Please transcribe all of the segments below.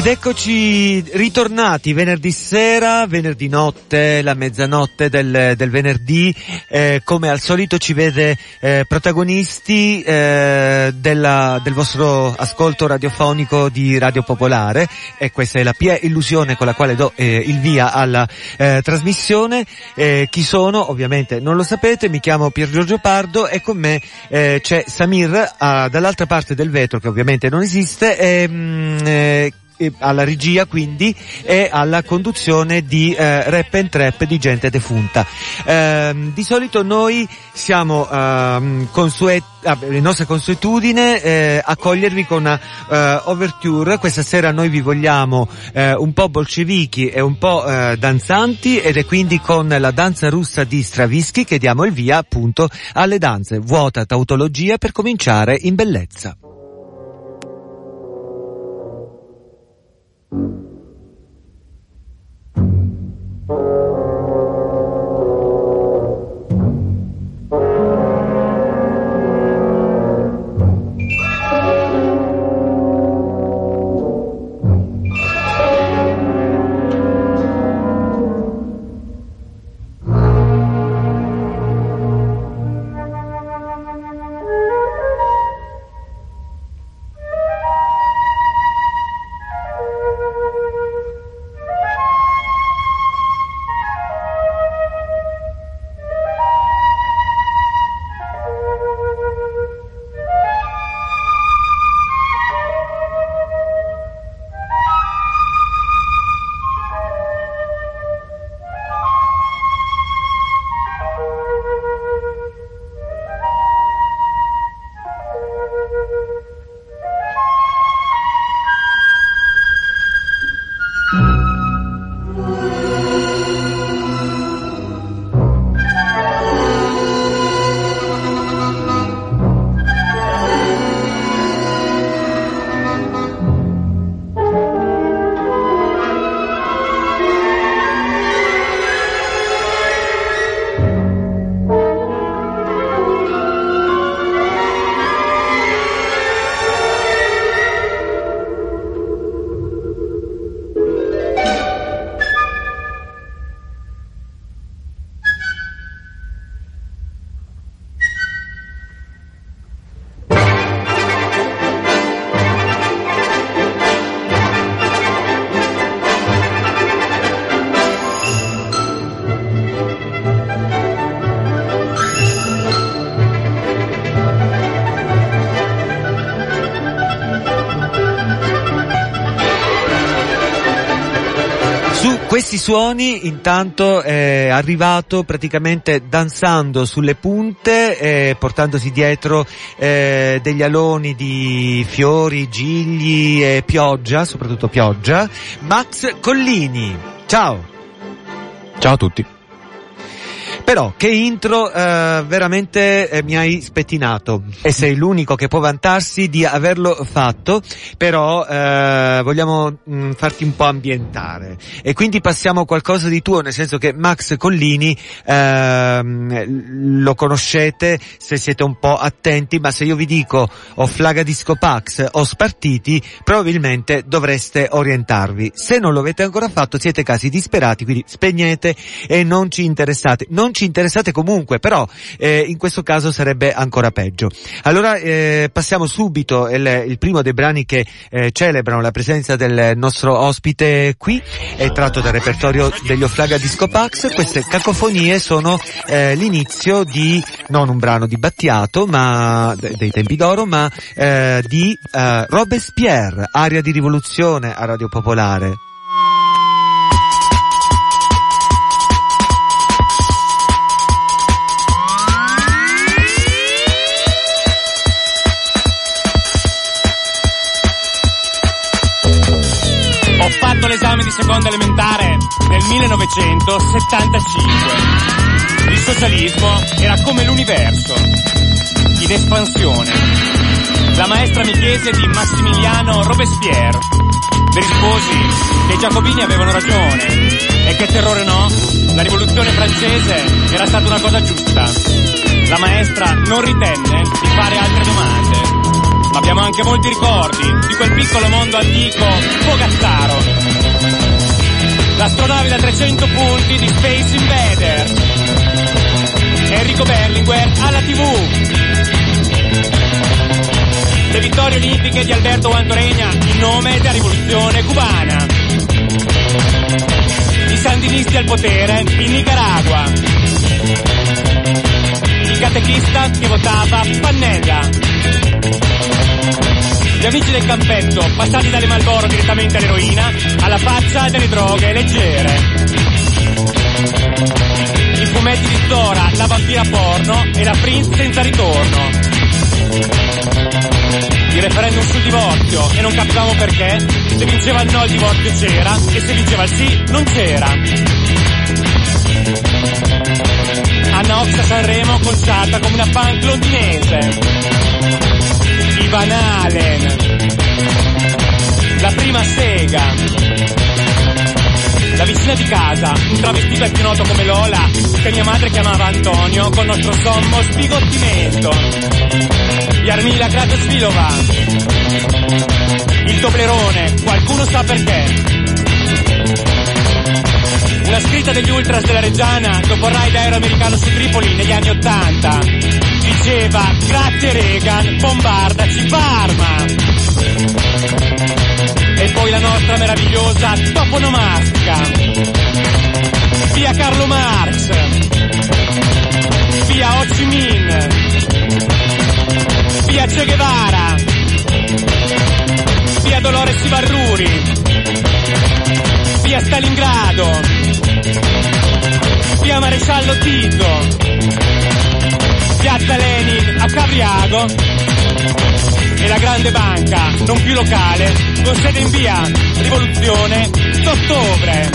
Ed eccoci ritornati venerdì sera, venerdì notte, la mezzanotte del, del venerdì, eh, come al solito ci vede eh, protagonisti eh, della, del vostro ascolto radiofonico di Radio Popolare e questa è la pia illusione con la quale do eh, il via alla eh, trasmissione. Eh, chi sono? Ovviamente non lo sapete, mi chiamo Pier Giorgio Pardo e con me c'è Samir ah, dall'altra parte del vetro che ovviamente non esiste. E, mh, alla regia quindi e alla conduzione di eh, Rap and Trap di gente defunta. Eh, di solito noi siamo eh, consueti le nostre consuetudine eh, accogliervi con una eh, overture. Questa sera noi vi vogliamo eh, un po' bolscevichi e un po' eh, danzanti ed è quindi con la danza russa di Stravinsky che diamo il via appunto alle danze. Vuota tautologia per cominciare in bellezza. Questi suoni intanto è arrivato praticamente danzando sulle punte, eh, portandosi dietro eh, degli aloni di fiori, gigli e pioggia, soprattutto pioggia, Max Collini. Ciao! Ciao a tutti! Però che intro eh, veramente eh, mi hai spettinato e sei l'unico che può vantarsi di averlo fatto, però eh, vogliamo mh, mm, farti un po' ambientare e quindi passiamo a qualcosa di tuo, nel senso che Max Collini ehm, lo conoscete se siete un po' attenti, ma se io vi dico o Flaga Disco Pax o Spartiti, probabilmente dovreste orientarvi. Se non lo avete ancora fatto siete casi disperati, quindi spegnete e non ci interessate. Non ci ci interessate comunque, però eh, in questo caso sarebbe ancora peggio. Allora eh, passiamo subito il, il, primo dei brani che eh, celebrano la presenza del nostro ospite qui, è tratto dal repertorio degli Oflaga Disco Pax, queste cacofonie sono eh, l'inizio di, non un brano di Battiato, ma dei tempi d'oro, ma eh, di eh, Robespierre, aria di rivoluzione a Radio Popolare. Seconda elementare nel 1975. Il socialismo era come l'universo, in espansione. La maestra mi chiese di Massimiliano Robespierre. Le risposi che i giacobini avevano ragione e che terrore no, la rivoluzione francese era stata una cosa giusta. La maestra non ritenne di fare altre domande Ma abbiamo anche molti ricordi di quel piccolo mondo antico fogazzaro. L'astronave da 300 punti di Space Invader. Enrico Berlinguer alla TV. Le vittorie olimpiche di Alberto Antoregna in nome della rivoluzione cubana. I sandinisti al potere in Nicaragua. Il catechista che votava Pannella. Gli amici del campetto, passati dalle Malboro direttamente all'eroina, alla faccia delle droghe leggere. I fumetti di Zora, la vampira porno e la Prince senza ritorno. Il referendum sul divorzio e non capivamo perché, se vinceva il no il divorzio c'era e se vinceva il sì non c'era. Anna a Sanremo conciata come una punk londinese. Ivan Halen. La prima sega. La vicina di casa, un travestito più noto come Lola, che mia madre chiamava Antonio con nostro sommo sbigottimento. Yarmila Kratosvilova. Il doblerone, qualcuno sa perché. Una scritta degli ultras della Reggiana dopo il raid aereo americano su Tripoli negli anni Ottanta. Diceva, grazie Reagan, bombardaci Parma. E poi la nostra meravigliosa toponomastica. Via Carlo Marx. Via Ho Chi Minh. Via Che Guevara. Via Dolores Ibarruri. Via Stalingrado. Via Maresciallo Tito. Piazza Lenin a Cabriago e la grande banca, non più locale, con sede in via Rivoluzione d'ottobre.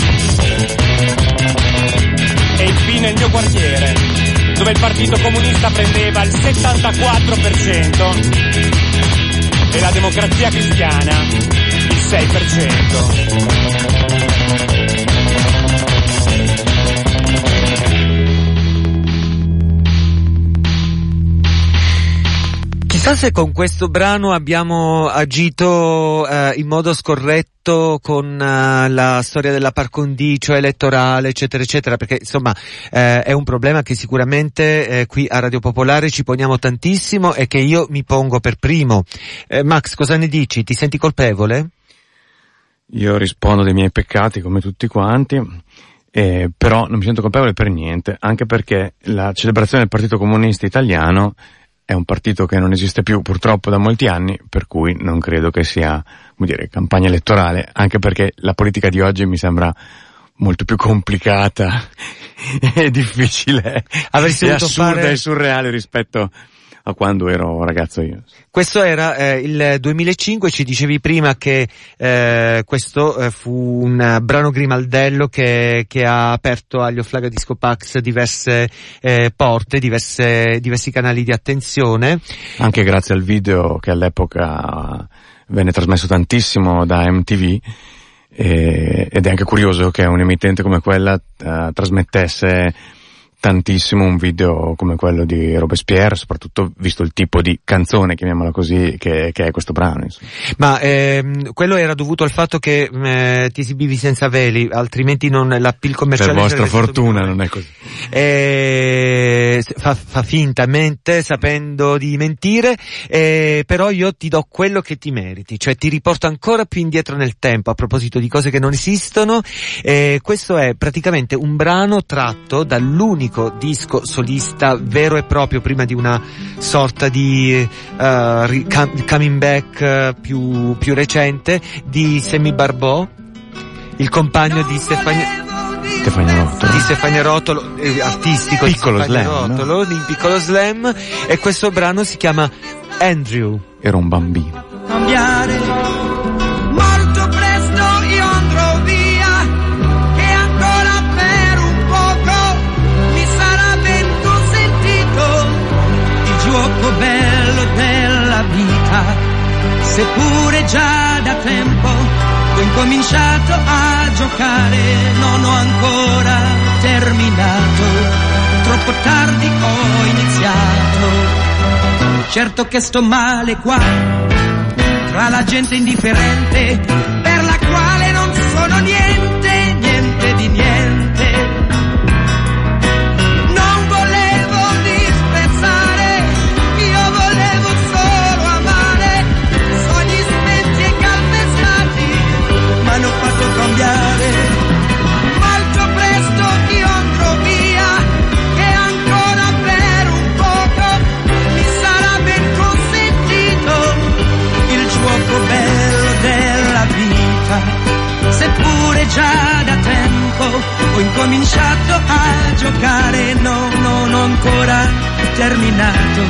E infine il mio quartiere, dove il Partito Comunista prendeva il 74% e la Democrazia Cristiana il 6%. Chissà se con questo brano abbiamo agito eh, in modo scorretto con uh, la storia della par condicio elettorale, eccetera, eccetera, perché insomma eh, è un problema che sicuramente eh, qui a Radio Popolare ci poniamo tantissimo e che io mi pongo per primo. Eh, Max, cosa ne dici? Ti senti colpevole? Io rispondo dei miei peccati come tutti quanti. Eh, però non mi sento colpevole per niente, anche perché la celebrazione del Partito Comunista Italiano è un partito che non esiste più purtroppo da molti anni, per cui non credo che sia, come dire, campagna elettorale, anche perché la politica di oggi mi sembra molto più complicata e difficile, Avresti e assurda fare- e surreale rispetto a quando ero ragazzo io. Questo era eh, il 2005, ci dicevi prima che eh, questo eh, fu un eh, brano grimaldello che, che ha aperto agli Oflaga Disco Pax diverse eh, porte, diverse, diversi canali di attenzione. Anche grazie al video che all'epoca venne trasmesso tantissimo da MTV, e- ed è anche curioso che un emittente come quella eh, trasmettesse tantissimo un video come quello di Robespierre, soprattutto visto il tipo di canzone, chiamiamola così, che, che è questo brano. insomma. Ma ehm, quello era dovuto al fatto che eh, ti esibivi senza veli, altrimenti non, l'appeal commerciale Per vostra fortuna non è così. eh, fa, fa finta, mente, sapendo di mentire, eh, però io ti do quello che ti meriti, cioè ti riporto ancora più indietro nel tempo a proposito di cose che non esistono. Eh, questo è praticamente un brano tratto dall'unico disco solista vero e proprio prima di una sorta di ri- com- coming back eh, più, più recente di Semi Barbò, il compagno di Stefania Stefania Rotolo. di Stefania Rotolo, eh, artistico Piccolo di Stefania slam, no? Rotolo, di Piccolo Slam, e questo brano si chiama Andrew. Ero un bambino. cambiare. Seppure già da tempo ho incominciato a giocare, non ho ancora terminato. Troppo tardi ho iniziato. Certo che sto male qua, tra la gente indifferente per la quale non sono niente, Già da tempo ho incominciato a giocare, no, non ho ancora terminato,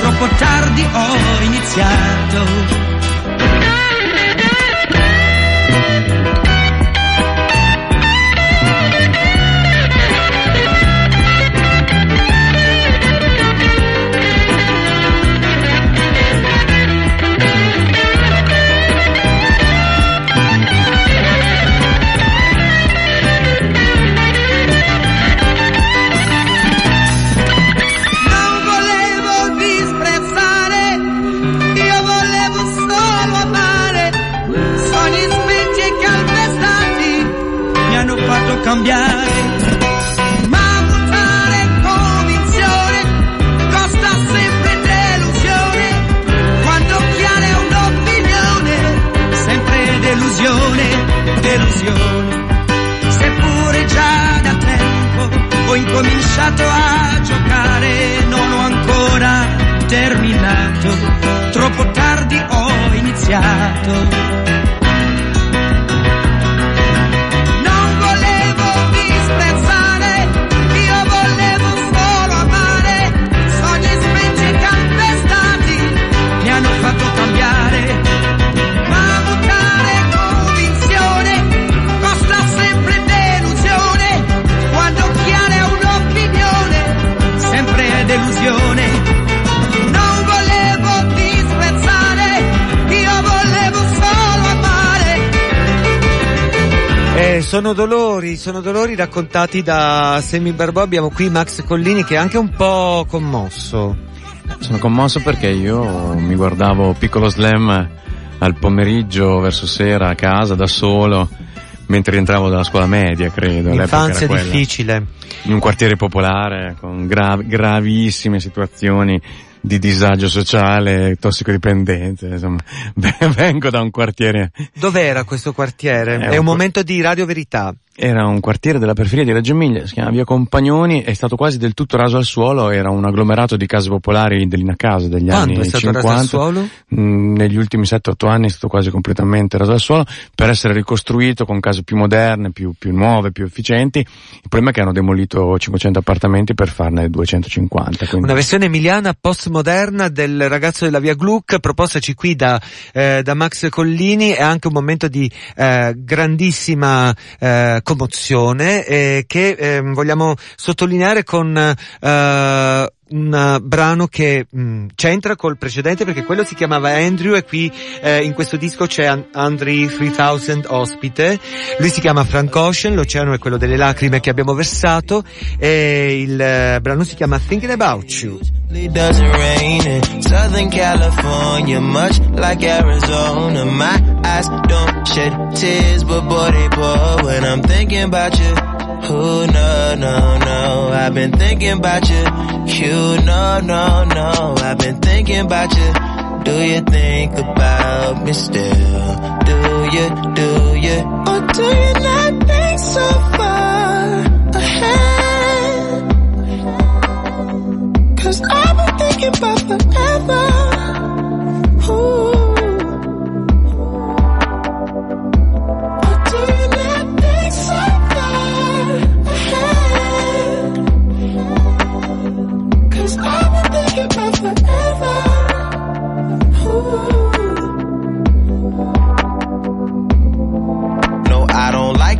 troppo tardi ho iniziato. Sono dolori raccontati da Semi Barbò. Abbiamo qui Max Collini che è anche un po' commosso. Sono commosso perché io mi guardavo Piccolo Slam al pomeriggio verso sera a casa da solo mentre rientravo dalla scuola media, credo. L'infanzia difficile. In un quartiere popolare con gra- gravissime situazioni di disagio sociale, tossicodipendenza, insomma. Vengo da un quartiere Dov'era questo quartiere? È È un un po- momento di Radio Verità. Era un quartiere della periferia di Reggio Emilia, si chiama Via Compagnoni, è stato quasi del tutto raso al suolo, era un agglomerato di case popolari dell'Inacasa degli Quando anni è stato 50. raso al suolo? Mm, negli ultimi 7-8 anni è stato quasi completamente raso al suolo per essere ricostruito con case più moderne, più, più nuove, più efficienti. Il problema è che hanno demolito 500 appartamenti per farne 250. Quindi... Una versione emiliana postmoderna del ragazzo della via Gluck, propostaci qui da, eh, da Max Collini, è anche un momento di eh, grandissima eh, commozione eh, che ehm, vogliamo sottolineare con eh, un eh, brano che mh, c'entra col precedente perché quello si chiamava Andrew e qui eh, in questo disco c'è An- Andre 3000 ospite, lui si chiama Frank Ocean, l'oceano è quello delle lacrime che abbiamo versato e il eh, brano si chiama Thinking About You. It doesn't rain in Southern California, much like Arizona. My eyes don't shed tears, but boy they pour when I'm thinking about you. Oh no, no, no, I've been thinking about you. You no, no, no, I've been thinking about you. Do you think about me still? Do you, do you? Or do you not think so far ahead? Cause I've been thinking about forever. Ooh.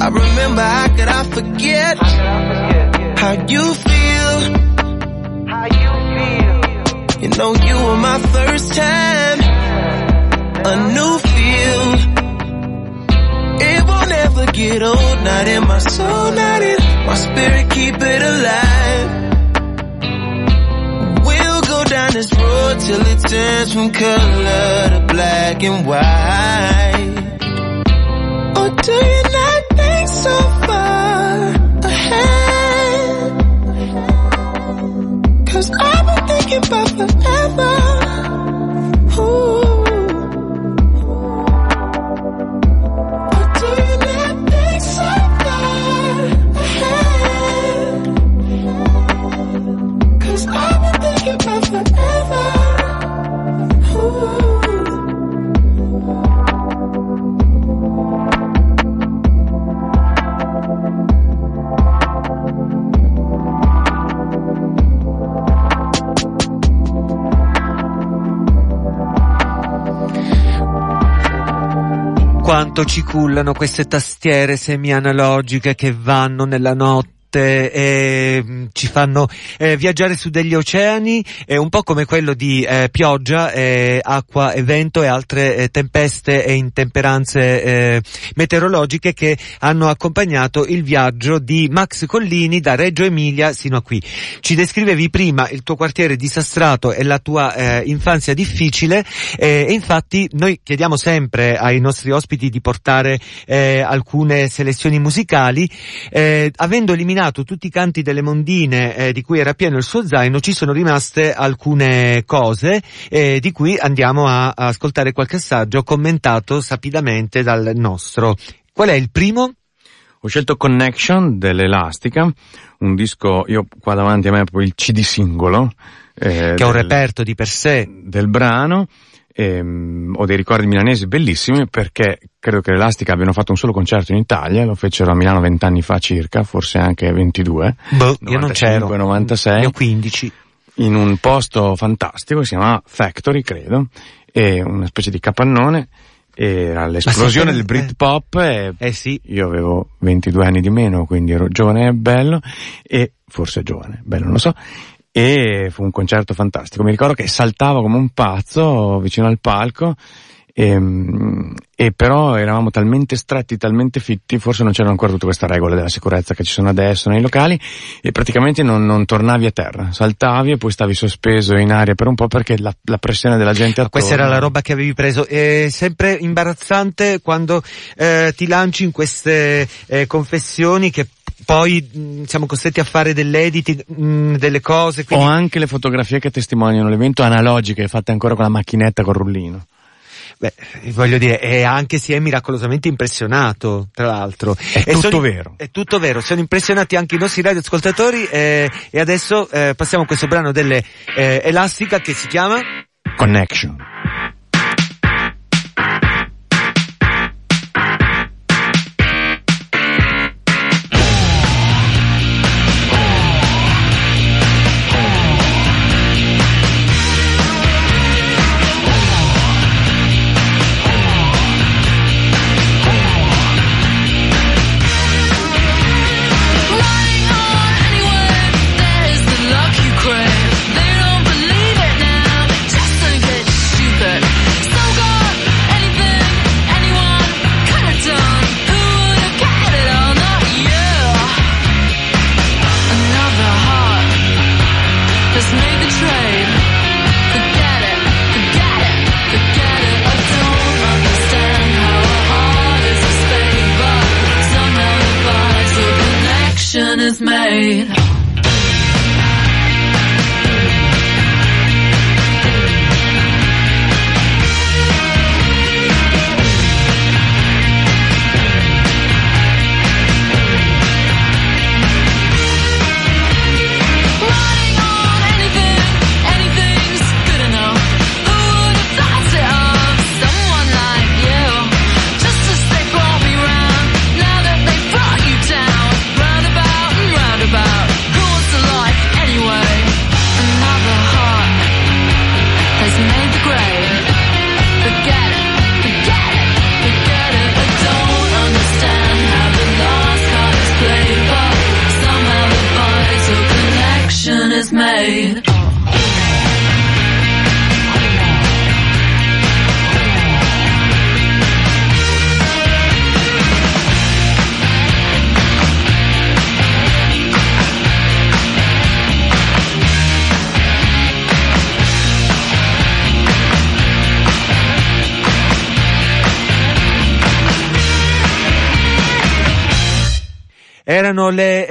I remember how could I forget how you feel. How you feel. You know you were my first time. A new feel. It won't ever get old, not in my soul, not in my spirit, keep it alive. We'll go down this road till it turns from color to black and white. Or do you been thinking about forever. Quanto ci cullano queste tastiere semi-analogiche che vanno nella notte e mm, ci fanno eh, viaggiare su degli oceani, è un po' come quello di eh, pioggia, eh, acqua e vento e altre eh, tempeste e intemperanze eh, meteorologiche che hanno accompagnato il viaggio di Max Collini da Reggio Emilia sino a qui. Ci descrivevi prima il tuo quartiere disastrato e la tua eh, infanzia difficile e infatti noi chiediamo sempre ai nostri ospiti di portare alcune selezioni musicali avendo eliminato tutti i canti delle mondine eh, di cui era pieno il suo zaino, ci sono rimaste alcune cose eh, di cui andiamo a, a, ascoltare qualche assaggio commentato sapidamente dal nostro. Qual è il primo? Ho scelto Connection dell'Elastica, un disco, io qua davanti a me proprio il CD singolo. Eh, che è un reperto di per sé. Del brano ehm, ho dei ricordi milanesi bellissimi perché credo che l'Elastica abbiano fatto un solo concerto in Italia, lo fecero a Milano vent'anni fa circa, forse anche 22. Boh, 95, io non c'ero. 96. Io 15. In un posto fantastico, si chiama Factory, credo, e una specie di capannone, era l'esplosione del Britpop e eh sì. io avevo 22 anni di meno, quindi ero giovane e bello, e forse giovane, bello non lo so, e fu un concerto fantastico. Mi ricordo che saltavo come un pazzo vicino al palco e, e, però eravamo talmente stretti, talmente fitti, forse non c'erano ancora tutte queste regole della sicurezza che ci sono adesso nei locali e praticamente non, non tornavi a terra, saltavi e poi stavi sospeso in aria per un po' perché la, la pressione della gente attorno... Questa era la roba che avevi preso, è sempre imbarazzante quando eh, ti lanci in queste eh, confessioni che poi mh, siamo costretti a fare dell'edit, mh, delle cose. Quindi... O anche le fotografie che testimoniano l'evento analogiche, fatte ancora con la macchinetta col rullino. Beh, voglio dire, e anche si è miracolosamente impressionato, tra l'altro. È e tutto sono, vero. È tutto vero, sono impressionati anche i nostri radioascoltatori eh, e adesso eh, passiamo a questo brano delle eh, Elastica che si chiama Connection.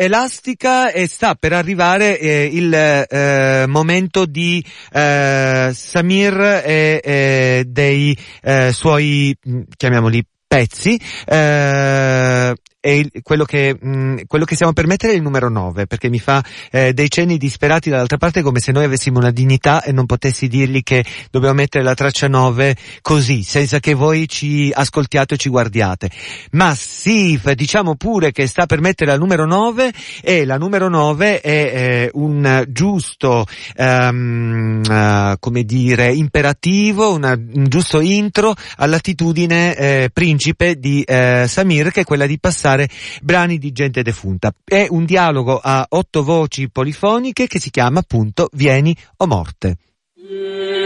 Elastica e sta per arrivare eh, il eh, momento di eh, Samir e dei eh, suoi, mh, chiamiamoli pezzi, eh, e il- quello che, mh, quello che stiamo per mettere è il numero 9, perché mi fa eh, dei cenni disperati dall'altra parte come se noi avessimo una dignità e non potessi dirgli che dobbiamo mettere la traccia 9 così, senza che voi ci ascoltiate o ci guardiate. Ma sì, diciamo pure che sta per mettere la numero 9 e la numero 9 è eh, un giusto, ehm, eh, come dire, imperativo, una- un giusto intro all'attitudine eh, principe di eh, Samir, che è quella di passare brani di gente defunta. È un dialogo a otto voci polifoniche che si chiama appunto Vieni o morte. Io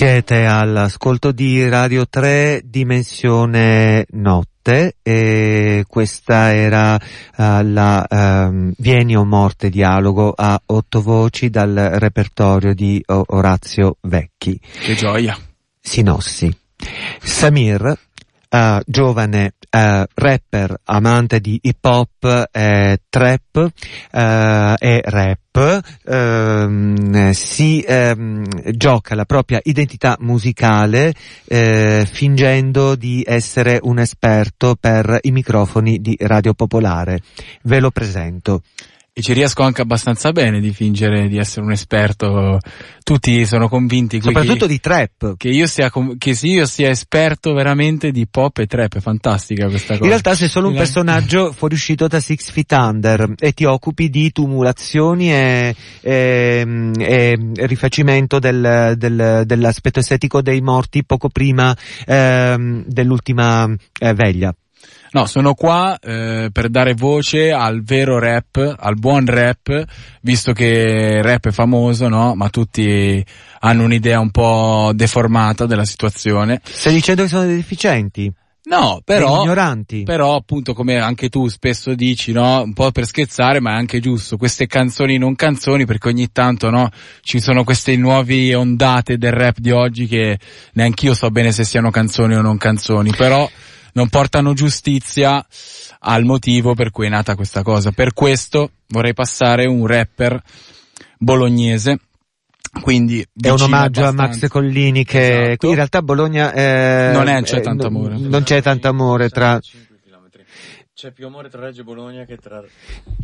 Siete all'ascolto di Radio 3 Dimensione Notte e questa era eh, la ehm, Vieni o Morte dialogo a otto voci dal repertorio di Orazio Vecchi. Che gioia. Sinossi. Samir, eh, giovane eh, rapper, amante di hip hop, eh, trap eh, e rap, ehm, si ehm, gioca la propria identità musicale eh, fingendo di essere un esperto per i microfoni di Radio Popolare. Ve lo presento. E ci riesco anche abbastanza bene di fingere di essere un esperto. Tutti sono convinti Soprattutto che, di trap. che io sia che io sia esperto veramente di pop e trap. È fantastica questa cosa. In realtà sei solo un personaggio fuoriuscito da Six Feet Under e ti occupi di tumulazioni e, e- e rifacimento del- del- dell'aspetto estetico dei morti poco prima ehm, dell'ultima eh, veglia. No, sono qua eh, per dare voce al vero rap, al buon rap, visto che il rap è famoso, no? Ma tutti hanno un'idea un po' deformata della situazione. Stai dicendo che sono dei deficienti? No, però, ignoranti? però appunto come anche tu spesso dici, no? Un po' per scherzare, ma è anche giusto. Queste canzoni non canzoni, perché ogni tanto, no? Ci sono queste nuove ondate del rap di oggi che neanch'io so bene se siano canzoni o non canzoni, però non portano giustizia al motivo per cui è nata questa cosa. Per questo vorrei passare un rapper bolognese Quindi È un omaggio a abbastanza. Max Collini che Esatto. in realtà a Bologna eh, Non è- c'è eh, tanto amore. Non c'è tanto amore tra C'è più amore tra Reggio e Bologna che tra...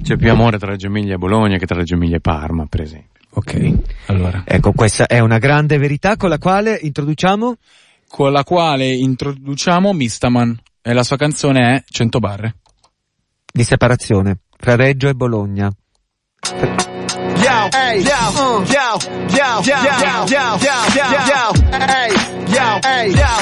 C'è più amore tra Reggio Emilia e Bologna che tra Reggio Emilia e Parma, per esempio. Ok, allora. Ecco, questa è una grande verità con la quale introduciamo Con la quale introduciamo Mistaman e la sua canzone è 100 barre. di separazione fra Reggio e Bologna. Yo, hey, yo, uh, yo, yo, yo, yo, yo, yo, yo, yo, yo, yo, yo,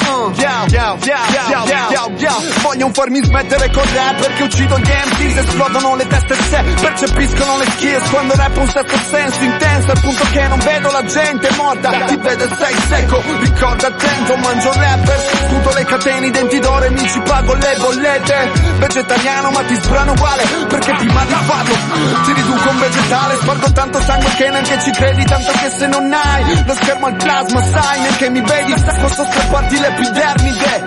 yo, yo, yo, yo, yo. Vogliono farmi smettere con rap perché uccido gli MCs, esplodono le teste se percepiscono le skills quando rap un certo senso intenso al punto che non vedo la gente morta, ti vedo e sei secco, ricorda attento, mangio rapper, sputo le catene, i denti d'oro e mi ci pago le bollette, vegetariano ma ti sbrano uguale perché prima di farlo ti riduco un vegetale, spargo tanto sangue che neanche ci credi, tanto che se non hai lo schermo al plasma sai neanche mi vedi, posso strapparti l'epidermide,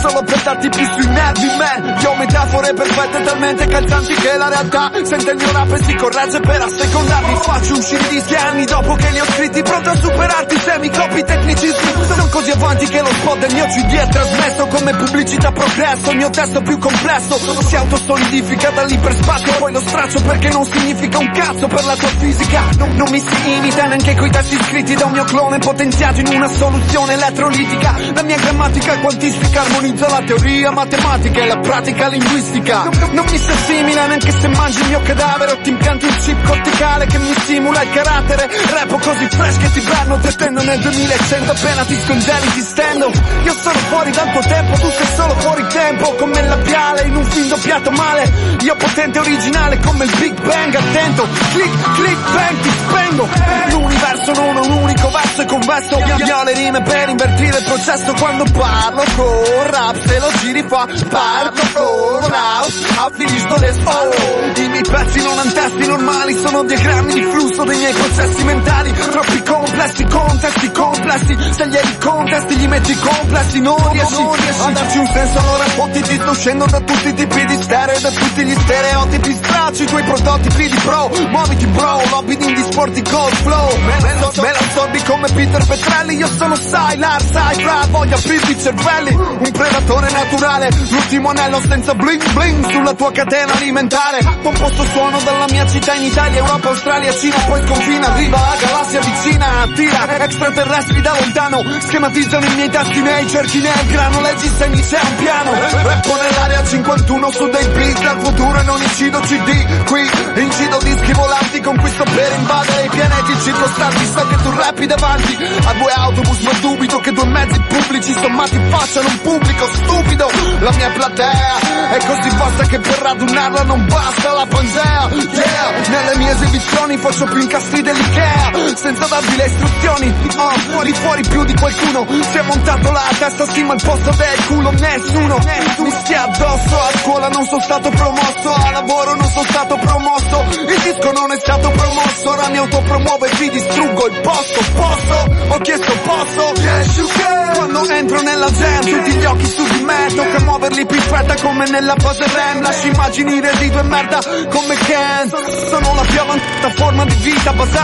solo per darti più sui nervi me, io metafore perfette talmente calzanti che la realtà sente il mio rap e si corregge per assecondarmi, faccio uscire dischi anni dopo che li ho scritti, pronto a superarti se mi copi tecnicismi, sono così avanti che lo spot del mio CD è trasmesso come pubblicità progresso, il mio testo più complesso, si autosolidifica dall'iperspazio, poi lo straccio perché non significa un cazzo per la tua fisica, non, non mi si imita neanche coi testi scritti da un mio clone potenziato in una soluzione elettrolitica, la mia grammatica quantistica armonizza la teoria matematica e la pratica linguistica, non, non mi si assimila neanche se mangi il mio cadavere o ti impianti un chip corticale che mi simula il carattere, repo così fresh che ti branno dettendo nel 2100 appena ti scongeli ti stendo, io sono fuori dal tuo tempo, tu sei solo fuori tempo, come il labiale in un film doppiato male, io potente originale come il Big Bang, attento, click, click, bang, ti spengo, l'universo non è un unico verso è convesso, io le rime per invertire il processo. Quando parlo con rap, se lo giri fa, parlo con ha finito le spalle, i miei pezzi non hanno testi normali, sono diagrammi di flusso dei miei processi mentali, troppi complessi, contesti complessi, se glieli contesti gli metti complessi, non riesci a darci un senso, allora fottiti, sto uscendo da tutti i tipi di stereo, da tutti gli stereotipi, stracci i tuoi prototipi di pro, muoviti bro, lobby di indie sporti cold flow, me la assorbi come Peter Petrelli, io sono sai fra, voglio aprirti i cervelli, un predatore naturale, l'ultimo anello senza bling bling sulla tua catena alimentare, composto suono dalla mia città in Italia, Europa, Australia, Cina, poi confina, arriva la galassia vicina, attira. Extraterrestri da lontano, schematizzano i miei tasti nei cerchi nel grano, leggi segni c'è un piano, rappo nell'area 51 su dei beat dal futuro e non incido CD, qui. Incido dischi volanti, conquisto per invadere i pianeti circostanti, so che tu rappi davanti a due autobus, ma dubito che due mezzi pubblici sommati facciano un pubblico stupido, la mia platea è così vasta che per radunarla non basta la pangea, yeah, nelle mie esibizioni faccio più incastri dell'Ikea, senza darvi le istruzioni, oh, fuori fuori più di qualcuno, si è montato la testa sì ma il posto del culo nessuno, mi stia addosso, a scuola non sono stato promosso, a lavoro non sono stato promosso, il disco non è stato promosso, ora mi autopromuovo e vi distruggo il posto, posso, ho chiesto posso, yes you can, quando entro nella jam, tutti gli occhi su di me, tocca muoverli più in fretta come nella base RAM, lasci immagini residue e merda come Ken, sono la più avanzata forma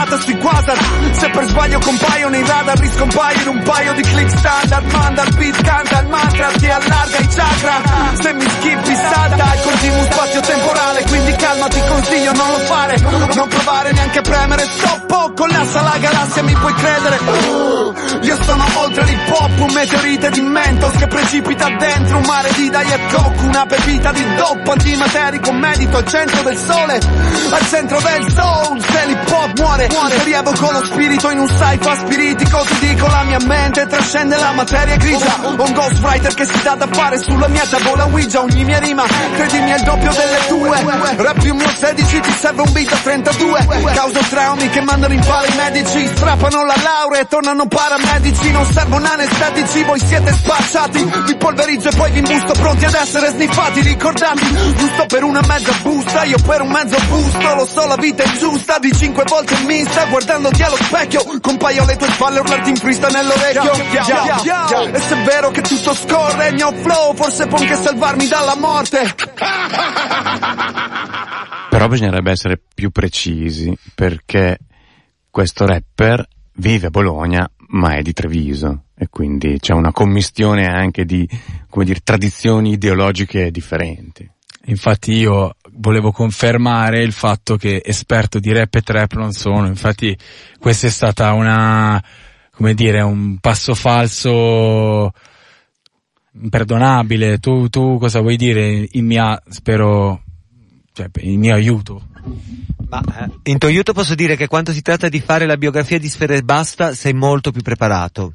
basata sui quasar, se per sbaglio compaio nei radar riscompaio in un paio di click standard, manda il beat, canta il mantra, ti allarga i chakra, se mi schippi salta, è continuo spazio temporale, quindi calma ti consiglio non lo fare, non provare neanche a premere stop, collassa la galassia mi puoi credere, io sono oltre l'hip hop, un meteorite di mentos che precipita dentro un mare di diet coke, una bevita di doppa antimaterico, medito al centro del sole, al centro del soul, se l'hip hop muore, muore, rievoco lo spirito in un sci-fi spiritico, ti dico la mia mente trascende la materia grigia, un ghostwriter che si dà da fare sulla mia tavola Ouija, ogni mia rima, credimi è il doppio delle tue, rap più mio 16 ti serve un beat a 32, causo traumi che mandano in pala i medici, strappano la laurea e tornano paramedici, non servono anestetici, voi siete spacciati, vi polverizzo e poi vi imbusto pronti ad essere sniffati, ricordati, giusto per una mezza busta, io per un mezzo busto, lo so la vita è giusta, di cinque volte mista, guardandoti allo specchio, compaio alle tue spalle urlarti in freestyle nell'orecchio, e se è vero che tutto scorre, il mio flow forse può anche salvarmi dalla morte. Però bisognerebbe essere più precisi perché questo rapper vive a Bologna, ma è di Treviso e quindi c'è una commistione anche di, come dire, tradizioni ideologiche differenti. Infatti io volevo confermare il fatto che esperto di rap e trap non sono, infatti questa è stata una, come dire, un passo falso imperdonabile. Tu, tu cosa vuoi dire in mia, spero, cioè, in mio aiuto? Ma eh, in tuo aiuto posso dire che quando si tratta di fare la biografia di Sfera e Basta sei molto più preparato.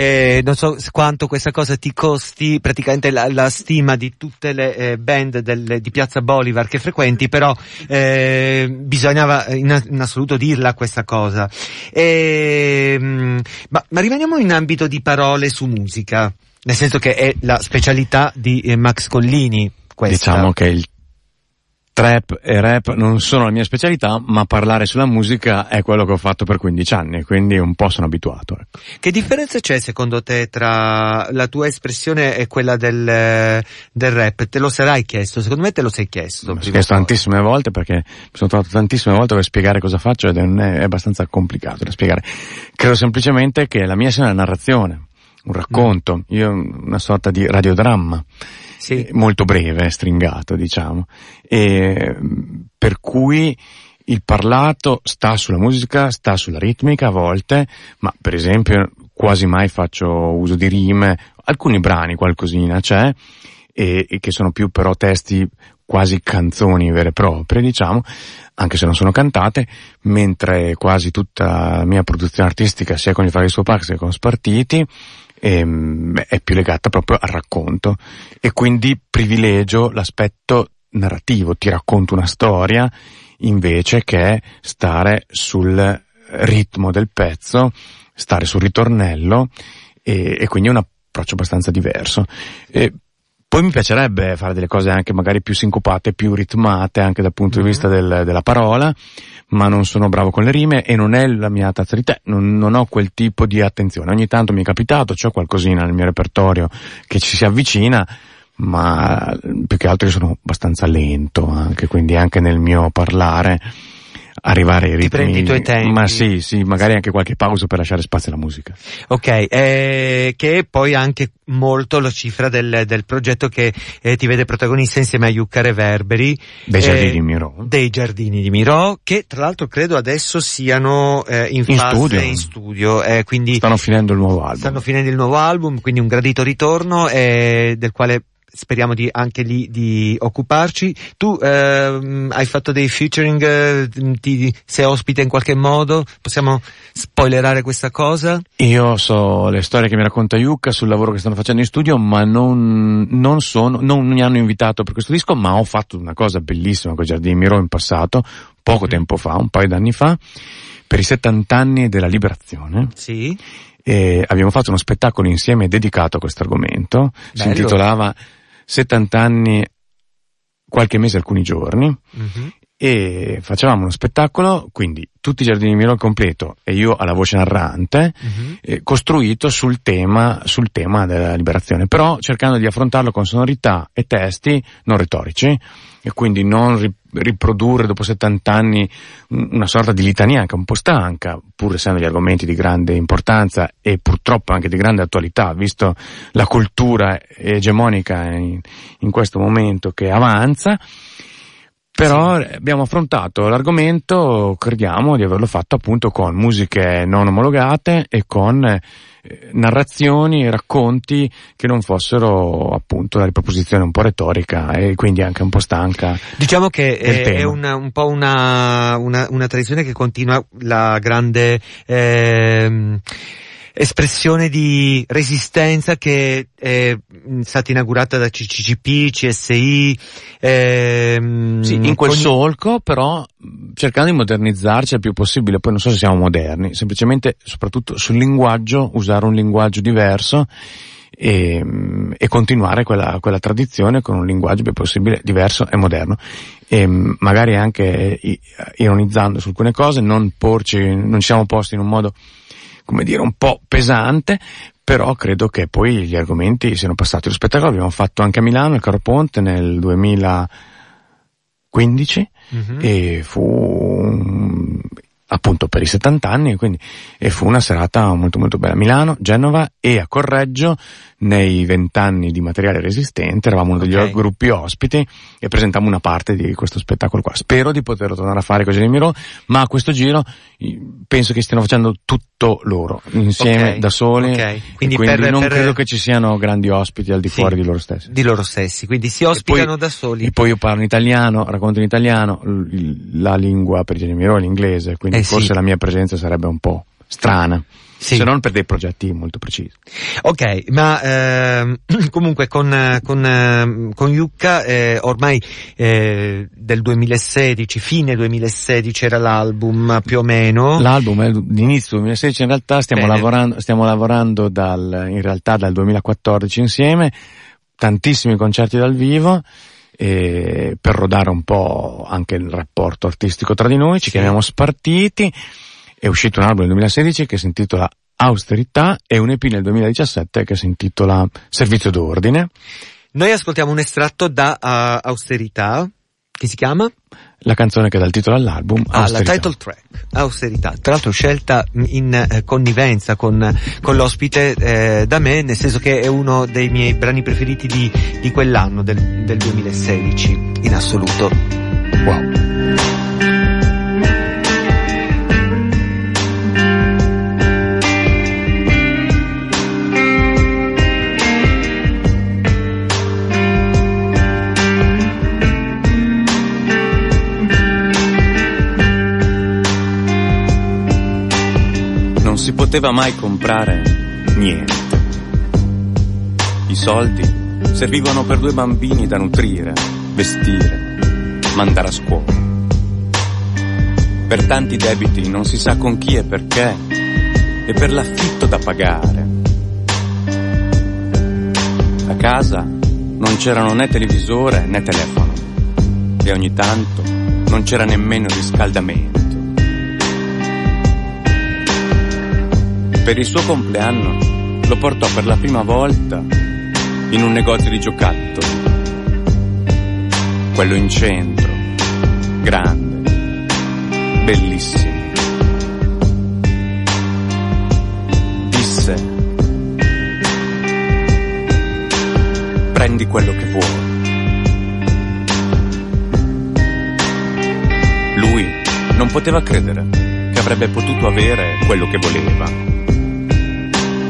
Eh, non so quanto questa cosa ti costi praticamente la, la stima di tutte le eh, band del, di Piazza Bolivar che frequenti, però eh, bisognava in, in, assoluto dirla questa cosa. Ehm, ma, ma, rimaniamo in ambito di parole su musica, nel senso che è la specialità di eh, Max Collini. Questa. Diciamo che il trap e rap non sono la mia specialità, ma parlare sulla musica è quello che ho fatto per 15 anni, quindi un po' sono abituato. Ecco. Che differenza c'è secondo te tra la tua espressione e quella del, del rap? Te lo sarai chiesto? Secondo me te lo sei chiesto. Mi sono chiesto tantissime volte perché mi sono trovato tantissime volte per spiegare cosa faccio ed è, è abbastanza complicato da spiegare. Credo semplicemente che la mia sia una narrazione, un racconto, io una sorta di radiodramma sì. Eh, molto breve, stringato, diciamo. E, per cui il parlato sta sulla musica, sta sulla ritmica a volte, ma per esempio quasi mai faccio uso di rime, alcuni brani qualcosina c'è, e, e che sono più però testi quasi canzoni vere e proprie, diciamo, anche se non sono cantate, mentre quasi tutta la mia produzione artistica, sia con i Fari Pax che con Spartiti, ehm, è più legata proprio al racconto e quindi privilegio l'aspetto narrativo, ti racconto una storia invece che stare sul ritmo del pezzo, stare sul ritornello e, e quindi è un approccio abbastanza diverso. E poi mi piacerebbe fare delle cose anche magari più sincopate, più ritmate anche dal punto mm-hmm. di vista del, della parola, ma non sono bravo con le rime e non è la mia tazza di tè, non, non ho quel tipo di attenzione. Ogni tanto mi è capitato, c'ho qualcosina nel mio repertorio che ci si avvicina, ma più che altro io sono abbastanza lento anche, quindi anche nel mio parlare arrivare ai ritmi. Ti prendi i tuoi tempi. Ma sì, sì, magari anche qualche pausa per lasciare spazio alla musica. Ok, eh, che poi anche molto la cifra del, del progetto che eh, ti vede protagonista insieme a Yucca Reverberi. Dei Giardini di Miro. Dei Giardini di Miro, che tra l'altro credo adesso siano eh, in, in fase studio. in studio. Eh, quindi stanno finendo il nuovo album. Stanno finendo il nuovo album, quindi un gradito ritorno eh, del quale speriamo di, anche lì di occuparci. Tu ehm, hai fatto dei featuring, eh, ti, sei ospite in qualche modo? Possiamo spoilerare questa cosa? Io so le storie che mi racconta Yuka sul lavoro che stanno facendo in studio, ma non, non sono, non mi hanno invitato per questo disco, ma ho fatto una cosa bellissima con Giardini Miro in passato, poco mm. tempo fa, un paio d'anni fa, per i 70 anni della liberazione. Sì. E abbiamo fatto uno spettacolo insieme dedicato a questo argomento. Si intitolava 70 anni, qualche mese, alcuni giorni, uh-huh. e facevamo uno spettacolo, quindi tutti i giardini di Miro al completo e io alla voce narrante, uh-huh. eh, costruito sul tema, sul tema della liberazione, però cercando di affrontarlo con sonorità e testi non retorici, e quindi non riprodurre dopo 70 anni una sorta di litania anche un po' stanca, pur essendo gli argomenti di grande importanza e purtroppo anche di grande attualità, visto la cultura egemonica in, in questo momento che avanza. Però abbiamo affrontato l'argomento, crediamo di averlo fatto appunto con musiche non omologate e con narrazioni e racconti che non fossero appunto la riproposizione un po' retorica e quindi anche un po' stanca. Diciamo che è, è una, un po' una, una, una, tradizione che continua la grande ehm, espressione di resistenza che è stata inaugurata da CCCP, CSI. Ehm, sì, in quel ogni... solco però cercando di modernizzarci il più possibile, poi non so se siamo moderni, semplicemente soprattutto sul linguaggio, usare un linguaggio diverso e, e continuare quella, quella, tradizione con un linguaggio più possibile diverso e moderno. E magari anche ironizzando su alcune cose, non porci, non ci siamo posti in un modo come dire, un po' pesante, però credo che poi gli argomenti siano passati. Lo spettacolo l'abbiamo fatto anche a Milano, il Caro Ponte, nel 2015 mm-hmm. e fu appunto per i 70 anni, quindi e fu una serata molto molto bella. Milano, Genova e a Correggio, nei 20 anni di materiale resistente, eravamo uno degli Ok. gruppi ospiti e presentammo una parte di questo spettacolo qua. Spero di poterlo tornare a fare con Jenny Miro, ma a questo giro penso che stiano facendo tutto loro, insieme, Ok, da soli, ok. e Quindi quindi, per- non per- credo che ci siano grandi ospiti al di Sì. fuori di loro stessi. Di loro stessi, quindi si ospitano poi- da soli. E poi io parlo in italiano, racconto in italiano, la lingua per Jenny Miro è l'inglese, quindi Eh sì. forse la mia presenza sarebbe un po' strana. Sì. Se non per dei progetti molto precisi. Ok, ma ehm, comunque con, eh, con, con Yucca eh, ormai eh, del 2016, fine 2016 era l'album più o meno. L'album è l'inizio 2016, in realtà stiamo Bene. lavorando, stiamo lavorando dal, in realtà dal 2014 insieme, tantissimi concerti dal vivo, per rodare un po' anche il rapporto artistico tra di noi, ci Sì. chiamiamo Spartiti, è uscito un album nel 2016 che si intitola Austerità e un EP nel 2017 che si intitola Servizio d'ordine. Noi ascoltiamo un estratto da eh, Austerità, che si chiama? La canzone che dà il titolo all'album, Ah, la Austerità. title track, Austerità. Tra l'altro scelta in eh, connivenza con, con l'ospite eh, da me, nel senso che è uno dei miei brani preferiti di, di quell'anno, del, del 2016, in assoluto. Wow. Poteva mai comprare niente. I soldi servivano per due bambini da nutrire, vestire, mandare a scuola. Per tanti debiti non si sa con chi e perché, e per l'affitto da pagare. A casa non c'erano né televisore né telefono, e ogni tanto non c'era nemmeno riscaldamento. Per il suo compleanno lo portò per la prima volta in un negozio di giocattoli. Quello in centro, grande, bellissimo. Disse, prendi quello che vuoi. Lui non poteva credere che avrebbe potuto avere quello che voleva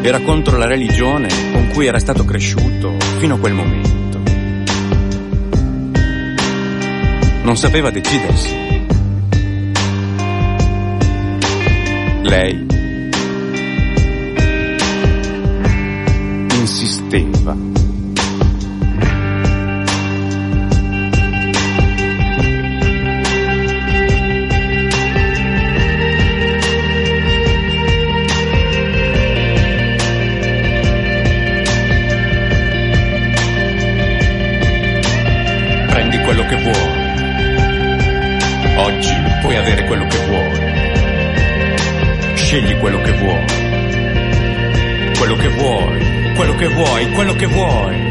era contro la religione con cui era stato cresciuto fino a quel momento. Non sapeva decidersi. Lei insisteva. Che vuoi, quello che vuoi.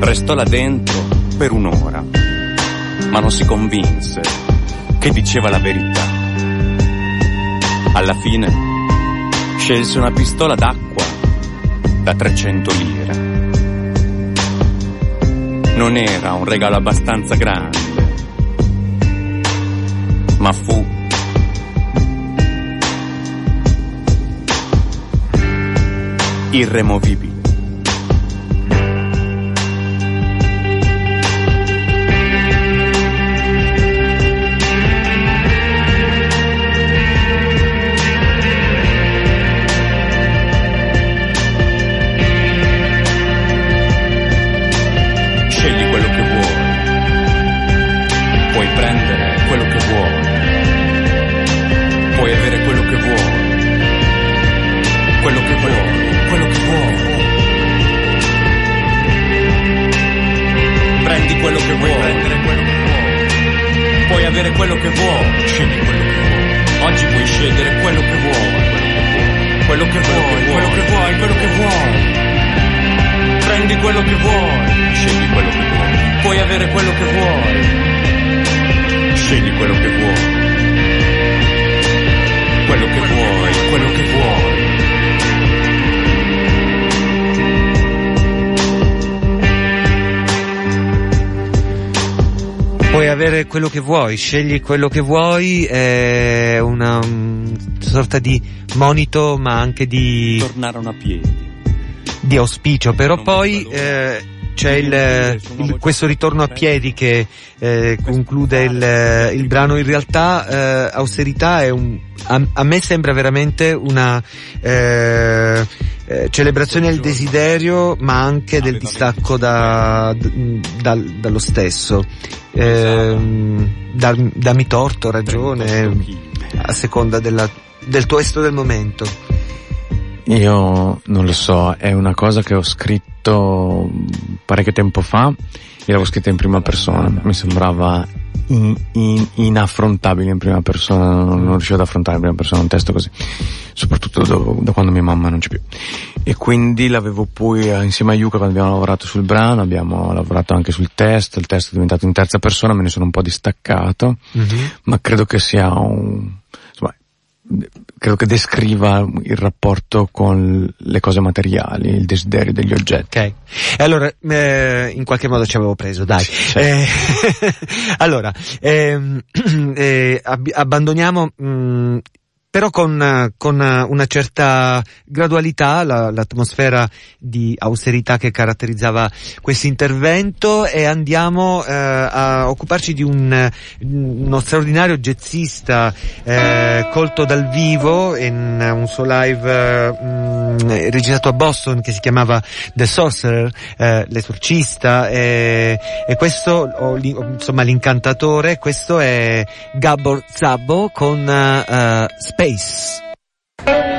Restò là dentro per un'ora, ma non si convinse che diceva la verità. Alla fine scelse una pistola d'acqua da 300 lire. Non era un regalo abbastanza grande, ma fu irremovible. Avere quello che vuoi. Scegli quello che vuoi. Quello che vuoi, quello che vuoi. Puoi avere quello che vuoi, scegli quello che vuoi, è una sorta di monito ma anche di, Tornarono a piedi. di auspicio, però Non poi eh, c'è il, il- questo ritorno a piedi che eh, conclude il, il brano. In realtà eh, austerità è un, a, a me sembra veramente una eh, eh, celebrazione del desiderio ma anche del distacco da, d- dal- dallo stesso. Ehm, dar- dammi torto, ragione, a seconda della- del tuo esto del momento. Io non lo so, è una cosa che ho scritto parecchio tempo fa e l'avevo scritta in prima persona, mi sembrava in- in- inaffrontabile in prima persona, non, non riuscivo ad affrontare in prima persona un testo così, soprattutto do- da quando mia mamma non c'è più. E quindi l'avevo poi eh, insieme a Yuka quando abbiamo lavorato sul brano, abbiamo lavorato anche sul testo, il testo è diventato in terza persona, me ne sono un po' distaccato, ma credo che sia un, credo che descriva il rapporto con le cose materiali, il desiderio degli oggetti. Ok. E allora, eh, in qualche modo ci avevo preso, dai. Sì. Eh, allora, ehm, eh, ab- abbandoniamo, mh, però con, eh, con eh, una certa gradualità la- l'atmosfera di austerità che caratterizzava questo intervento e andiamo eh, a occuparci di un, eh, uno straordinario jazzista eh, colto dal vivo in un suo live eh, mh, registrato a Boston che si chiamava The Sorcerer, eh, l'esorcista e, e questo, o insomma l'incantatore, questo è Gabor Zabo con eh, eh, Space.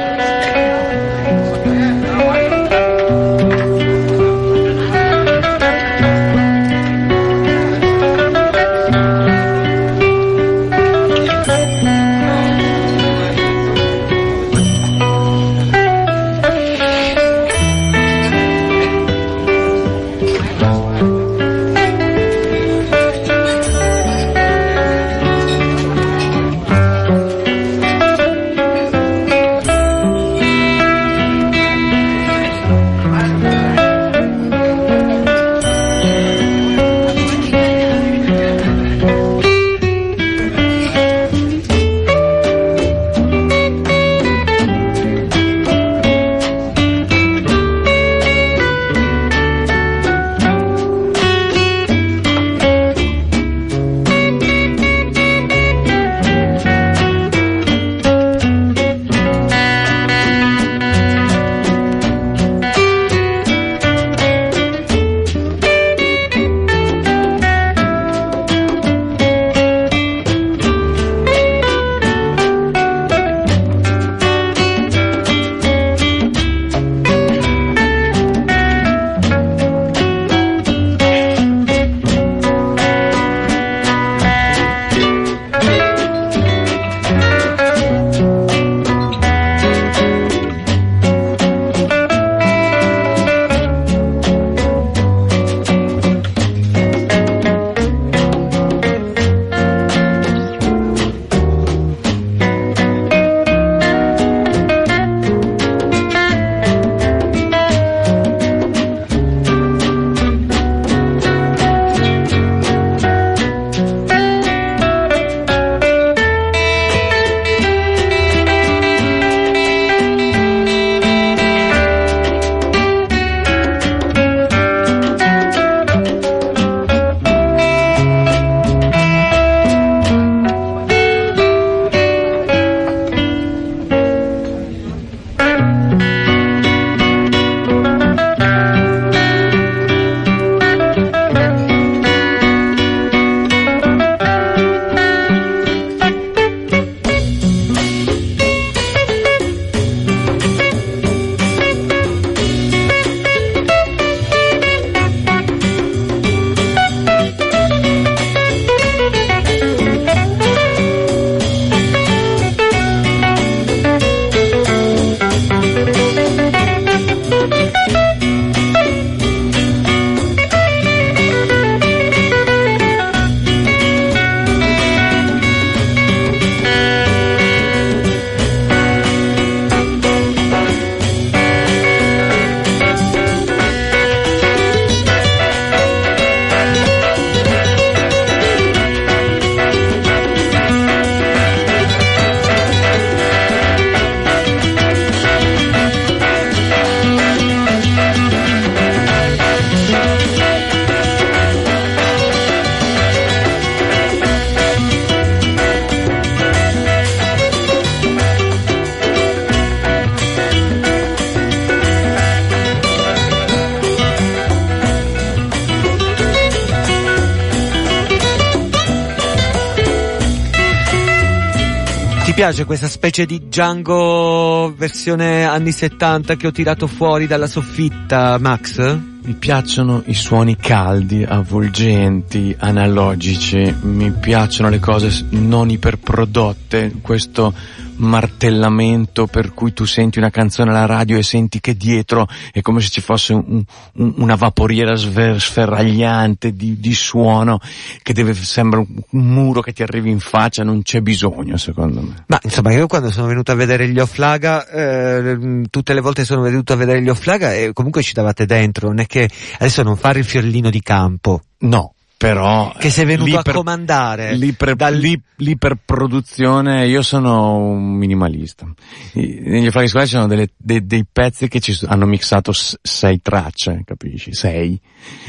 Piace questa specie di Django versione anni 70 che ho tirato fuori dalla soffitta, Max? Mi piacciono i suoni caldi, avvolgenti, analogici, mi piacciono le cose non iperprodotte, questo martellamento per cui tu senti una canzone alla radio e senti che dietro è come se ci fosse un- un- una vaporiera sver- sferragliante di, di suono che deve sembra un, muro che ti arrivi in faccia, non c'è bisogno secondo me. Ma insomma io quando sono venuto a vedere gli Offlaga, eh, tutte le volte sono venuto a vedere gli Offlaga e comunque ci davate dentro, non è che adesso non fare il fiorellino di campo. No, però... Che sei venuto a comandare. l'iper- l'i- l'iperproduzione, io sono un minimalista. Negli affari scolari ci sono delle- dei, dei pezzi che ci hanno mixato sei tracce, capisci? Sei.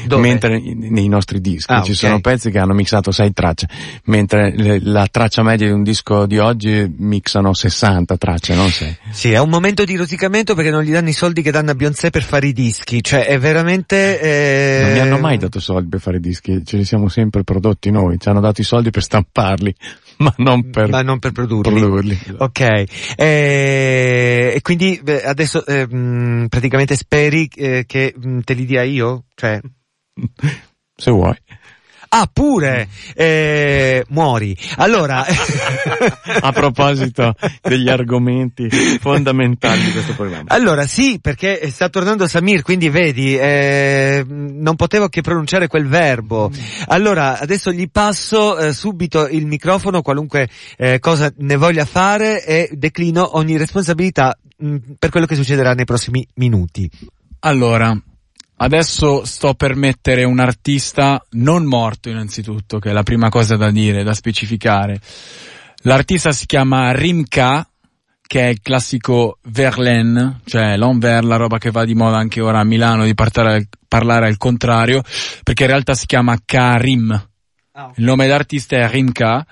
Dove? Mentre nei nostri dischi Ah, ci ok. sono pezzi che hanno mixato sei tracce, mentre le- la traccia media di un disco di oggi mixano 60 tracce, non 6. Sì, è un momento di rosicamento perché non gli danno i soldi che danno a Beyoncé per fare i dischi, cioè è veramente... eh, Non mi hanno mai dato soldi per fare i dischi, ce li siamo sempre prodotti noi, ci hanno dato i soldi per stamparli, ma non per, Ma non per produrli. produrli. Ok, eh, e quindi beh, adesso eh, mh, praticamente speri eh, che mh, te li dia io? Cioè... Se vuoi. Ah, pure! Eh, muori. Allora... A proposito degli argomenti fondamentali di questo programma. Allora sì, perché sta tornando Samir, quindi vedi, eh, non potevo che pronunciare quel verbo. Allora, adesso gli passo eh, subito il microfono, qualunque eh, cosa ne voglia fare e declino ogni responsabilità mh, per quello che succederà nei prossimi minuti. Allora, adesso sto per mettere un artista non morto innanzitutto, che è la prima cosa da dire, da specificare. L'artista si chiama Rimka, che è il classico Verlaine, cioè l'envers, la roba che va di moda anche ora a Milano di parlare, parlare al contrario, perché in realtà si chiama Karim. Il nome d'artista è Rimka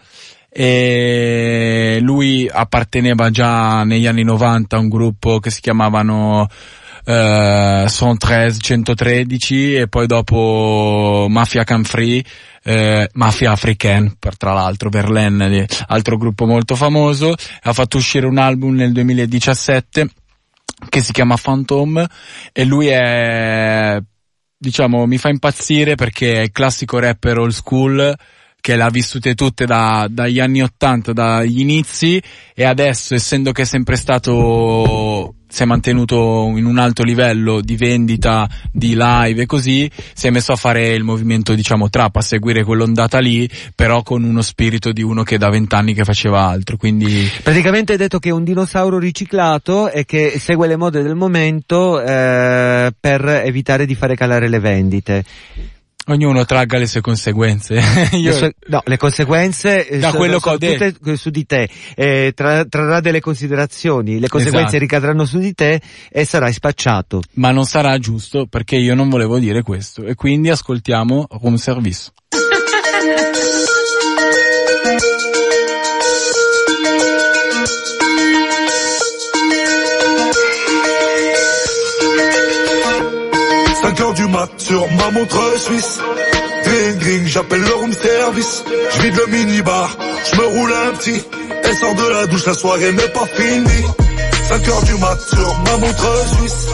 e lui apparteneva già negli anni 90 a un gruppo che si chiamavano eh, 113, 113 e poi dopo Mafia Canfree, eh, Mafia Africaine, per tra l'altro, Verlaine, di- altro gruppo molto famoso, ha fatto uscire un album nel 2017 che si chiama Phantom e lui è diciamo mi fa impazzire perché è il classico rapper old school che l'ha vissute tutte da, dagli anni 80, dagli inizi e adesso essendo che è sempre stato si è mantenuto in un alto livello di vendita, di live e così, si è messo a fare il movimento diciamo trap, a seguire quell'ondata lì, però con uno spirito di uno che da vent'anni che faceva altro, quindi Praticamente hai detto che è un dinosauro riciclato e che segue le mode del momento eh, per evitare di fare calare le vendite. Ognuno tragga le sue conseguenze. Io- Le sue- no, le conseguenze eh, Da sono- quello che sono ho detto. tutte su di te. Eh, tra- trarrà delle considerazioni, le conseguenze Esatto. ricadranno su di te e sarai spacciato. ma non sarà giusto perché io non volevo dire questo e quindi ascoltiamo Room Service. Sur ma montre suisse. Dring dring, j'appelle le room service. Je vide le minibar, je me roule un petit. Elle sort de la douche, la soirée n'est pas finie. 5 heures du mat sur ma montre suisse.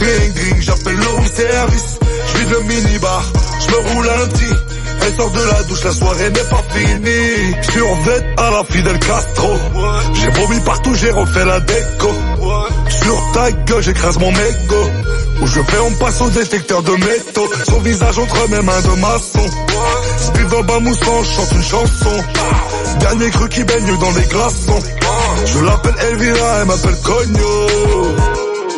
Dring dring, j'appelle le room service. Je vide le minibar, je me roule un petit. Elle sort de la douche, la soirée n'est pas finie. Survête à la Fidel Castro. J'ai vomi partout, j'ai refait la déco. Sur ta gueule, j'écrase mon mégot. Où je vais, on passe au détecteur de métaux. Son visage entre mes mains de maçon. Speed dans bas moussant, chante une chanson. Dernier cru qui baigne dans les glaçons. Je l'appelle Elvira, elle m'appelle Cogno.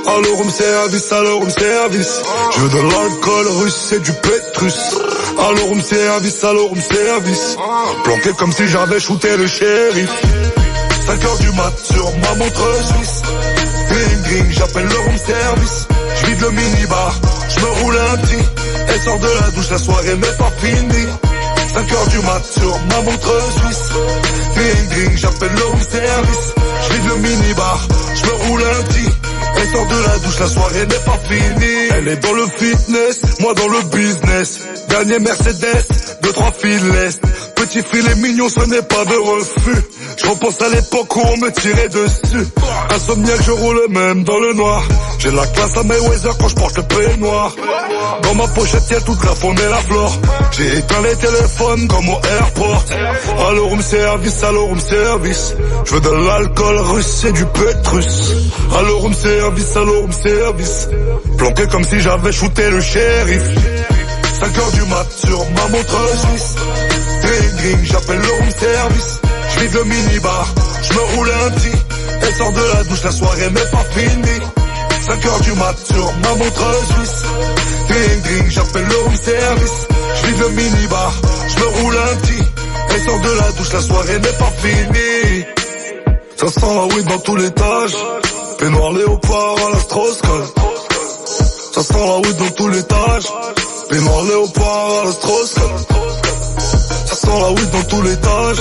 Allo room service, allo room service. Je veux de l'alcool russe et du pétrus. Allo room service, allo room service. Planqué comme si j'avais shooté le shérif. 5 heures du mat sur ma montre suisse. Dring dring, j'appelle le room service. Je vide le minibar, je me roule un petit. Elle sort de la douche, la soirée n'est pas finie. 5 heures du mat sur ma montre suisse. Dring dring, j'appelle le room service. Je vide le minibar, je me roule un petit. Elle sort de la douche, la soirée n'est pas finie. Elle est dans le fitness, moi dans le business. Dernier Mercedes, deux trois fils l'est. Petit filet mignon, ce n'est pas de refus. Je repense à l'époque où on me tirait dessus. Insomniaque, je roule même dans le noir. J'ai la classe à Mayweather quand je porte le peignoir. Dans ma pochette, y'a toute la faune et la flore. J'ai éteint les téléphones comme au airport. Allo room service, allo room service. Je veux de l'alcool russe et du pétrus. Allo room service, allo room service. Planqué comme si j'avais shooté le shérif. 5 heures du mat sur ma montre suisse. Dring, j'appelle le room service. Je le minibar, je me roule un petit. Elle sort de la douche, la soirée n'est pas finie. 5 heures du mat sur ma montre suisse. Dring dring, j'appelle le room service. Je le minibar, je me roule un petit. Elle sort de la douche, la soirée n'est pas finie. Ça sent la weed dans tout l'étage. Peignoir léopard à la. Ça sent la weed dans tout l'étage. Les morts léopards à la Ça sent la weed dans tout l'étage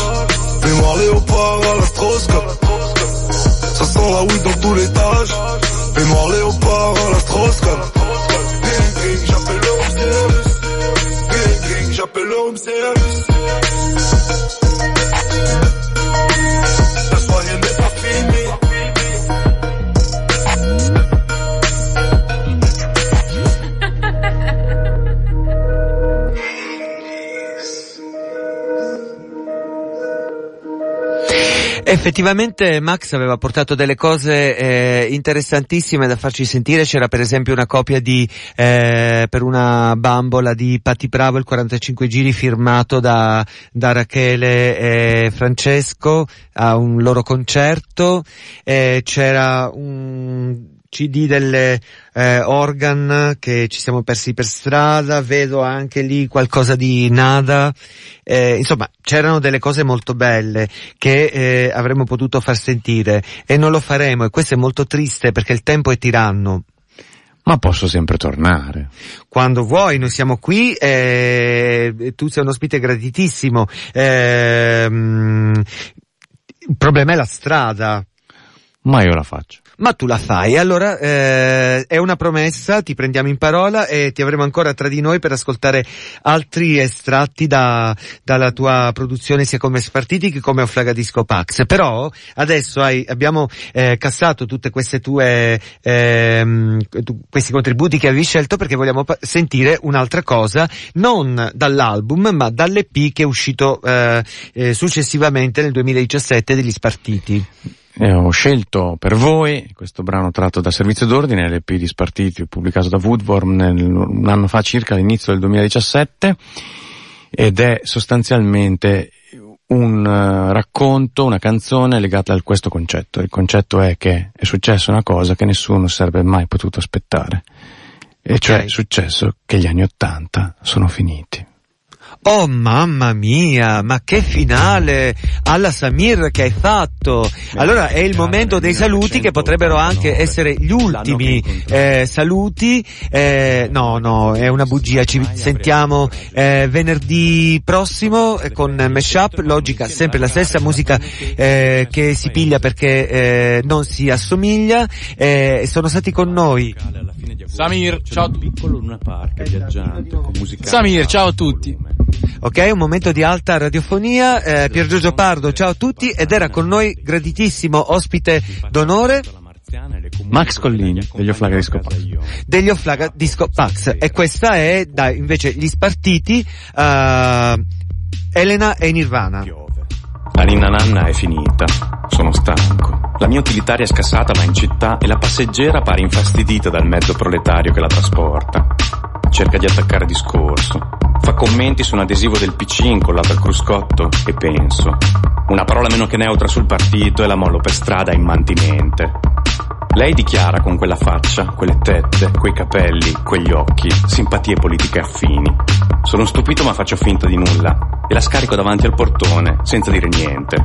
Les morts léopards à la Ça sent la weed dans tout l'étage Les morts léopards à la strauss. Gang gang j'appelle le home service Gang gang j'appelle le home service Effettivamente Max aveva portato delle cose eh, interessantissime da farci sentire, c'era per esempio una copia di eh, per una bambola di Patti Bravo il 45 giri firmato da, da Rachele e Francesco a un loro concerto, eh, c'era un CD delle eh, organ che ci siamo persi per strada, vedo anche lì qualcosa di nada, eh, insomma c'erano delle cose molto belle che eh, avremmo potuto far sentire e non lo faremo e questo è molto triste perché il tempo è tiranno. Ma posso sempre tornare. Quando vuoi, noi siamo qui, eh, tu sei un ospite graditissimo. Ehm, il problema è la strada. Ma io la faccio. Ma tu la fai, allora eh, è una promessa, ti prendiamo in parola e ti avremo ancora tra di noi per ascoltare altri estratti da, dalla tua produzione sia come Spartiti che come Offlaga Disco Pax. Però adesso hai, abbiamo eh, cassato tutte queste tue, tu, questi contributi che avevi scelto perché vogliamo pa- sentire un'altra cosa, non dall'album ma dall'EP che è uscito eh, eh, successivamente nel 2017 degli Spartiti. E ho scelto per voi questo brano tratto da Servizio d'Ordine, l'EP di Spartiti, pubblicato da Woodworm nel, un anno fa circa, all'inizio del 2017, ed è sostanzialmente un uh, racconto, una canzone legata a questo concetto. Il concetto è che è successa una cosa che nessuno sarebbe mai potuto aspettare. E cioè è successo che gli anni Ottanta sono finiti. Oh mamma mia, ma che finale alla Samir che hai fatto! Allora è il momento dei saluti che potrebbero anche essere gli ultimi eh, saluti. Eh, no, no, è una bugia. Ci sentiamo eh, venerdì prossimo eh, con Meshup, logica sempre la stessa musica eh, che si piglia perché eh, non si assomiglia. Eh, sono stati con noi Samir, ciao. Piccolo Luna Park viaggiante con musica. Samir, ciao a tutti. Ok, un momento di alta radiofonia. Eh, Pier Giorgio Pardo, ciao a tutti ed era con noi graditissimo ospite d'onore Max Collini, degli Offlaga Disco Pax. degli Offlaga Disco Pax e questa è da invece gli spartiti eh, Elena e Nirvana. La ninna nanna è finita. Sono stanco. La mia utilitaria è scassata va in città e la passeggera pare infastidita dal mezzo proletario che la trasporta. Cerca di attaccare discorso. Commenti su un adesivo del PC incollato al cruscotto e penso. Una parola meno che neutra sul partito e la mollo per strada immantinente. Lei dichiara con quella faccia, quelle tette, quei capelli, quegli occhi, simpatie politiche affini. Sono stupito ma faccio finta di nulla e la scarico davanti al portone senza dire niente.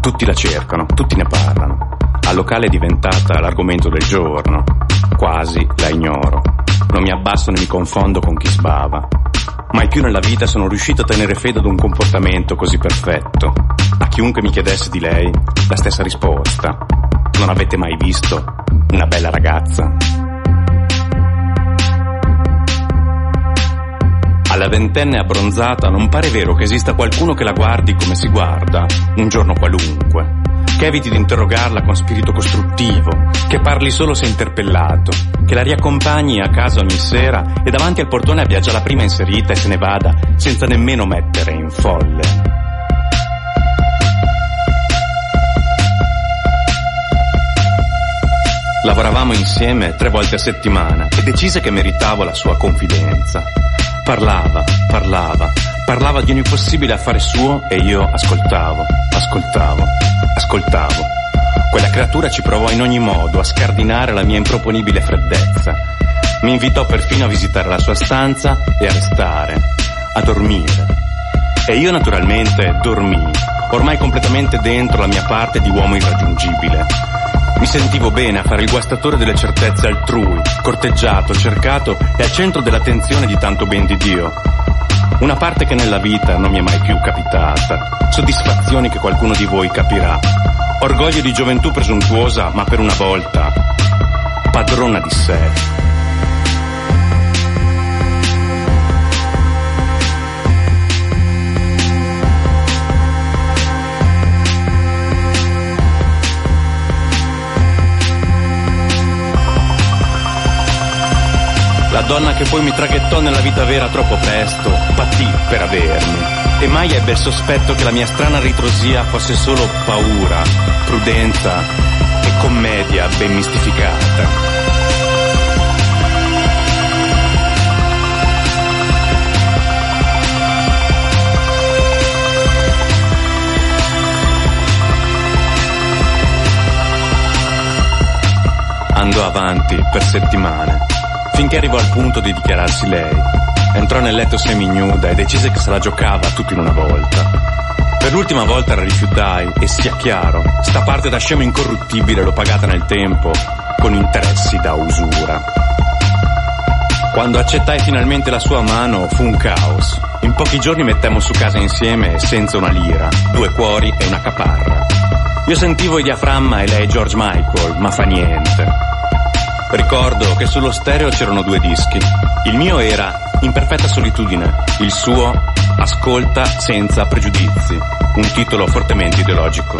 Tutti la cercano, tutti ne parlano. Al locale è diventata l'argomento del giorno. Quasi la ignoro. Non mi abbasso né mi confondo con chi sbava. Mai più nella vita sono riuscito a tenere fede ad un comportamento così perfetto. A chiunque mi chiedesse di lei, la stessa risposta. Non avete mai visto una bella ragazza? Alla ventenne abbronzata non pare vero che esista qualcuno che la guardi come si guarda, un giorno qualunque. Che eviti di interrogarla con spirito costruttivo, che parli solo se interpellato, che la riaccompagni a casa ogni sera e davanti al portone abbia già la prima inserita e se ne vada senza nemmeno mettere in folle. Lavoravamo insieme tre volte a settimana e decise che meritavo la sua confidenza. Parlava, parlava, parlava di ogni possibile affare suo e io ascoltavo, ascoltavo, ascoltavo. Quella creatura ci provò in ogni modo a scardinare la mia improponibile freddezza. Mi invitò perfino a visitare la sua stanza e a restare, a dormire. E io naturalmente dormii, ormai completamente dentro la mia parte di uomo irraggiungibile. Mi sentivo bene a fare il guastatore delle certezze altrui, corteggiato, cercato e al centro dell'attenzione di tanto ben di Dio. Una parte che nella vita non mi è mai più capitata. Soddisfazioni che qualcuno di voi capirà. Orgoglio di gioventù presuntuosa, ma per una volta padrona di sé. La donna che poi mi traghettò nella vita vera troppo presto, patì per avermi. E mai ebbe il sospetto che la mia strana ritrosia fosse solo paura, prudenza e commedia ben mistificata. Andò avanti per settimane, finché arrivò al punto di dichiararsi lei. Entrò nel letto seminuda e decise che se la giocava tutto in una volta. Per l'ultima volta la rifiutai e sia chiaro, sta parte da scemo incorruttibile l'ho pagata nel tempo con interessi da usura. Quando accettai finalmente la sua mano fu un caos. In pochi giorni mettemmo su casa insieme senza una lira, due cuori e una caparra. Io sentivo il diaframma e lei George Michael, ma fa niente. Ricordo che sullo stereo c'erano due dischi. Il mio era In perfetta solitudine, il suo Ascolta senza pregiudizi, un titolo fortemente ideologico.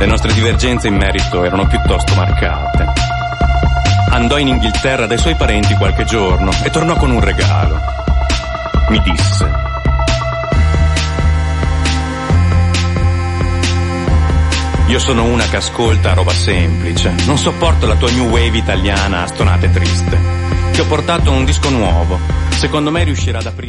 Le nostre divergenze in merito erano piuttosto marcate. Andò in Inghilterra dai suoi parenti qualche giorno e tornò con un regalo. Mi disse, Io sono una che ascolta roba semplice. Non sopporto la tua new wave italiana stonata e triste. Ti ho portato un disco nuovo. Secondo me riuscirà ad aprire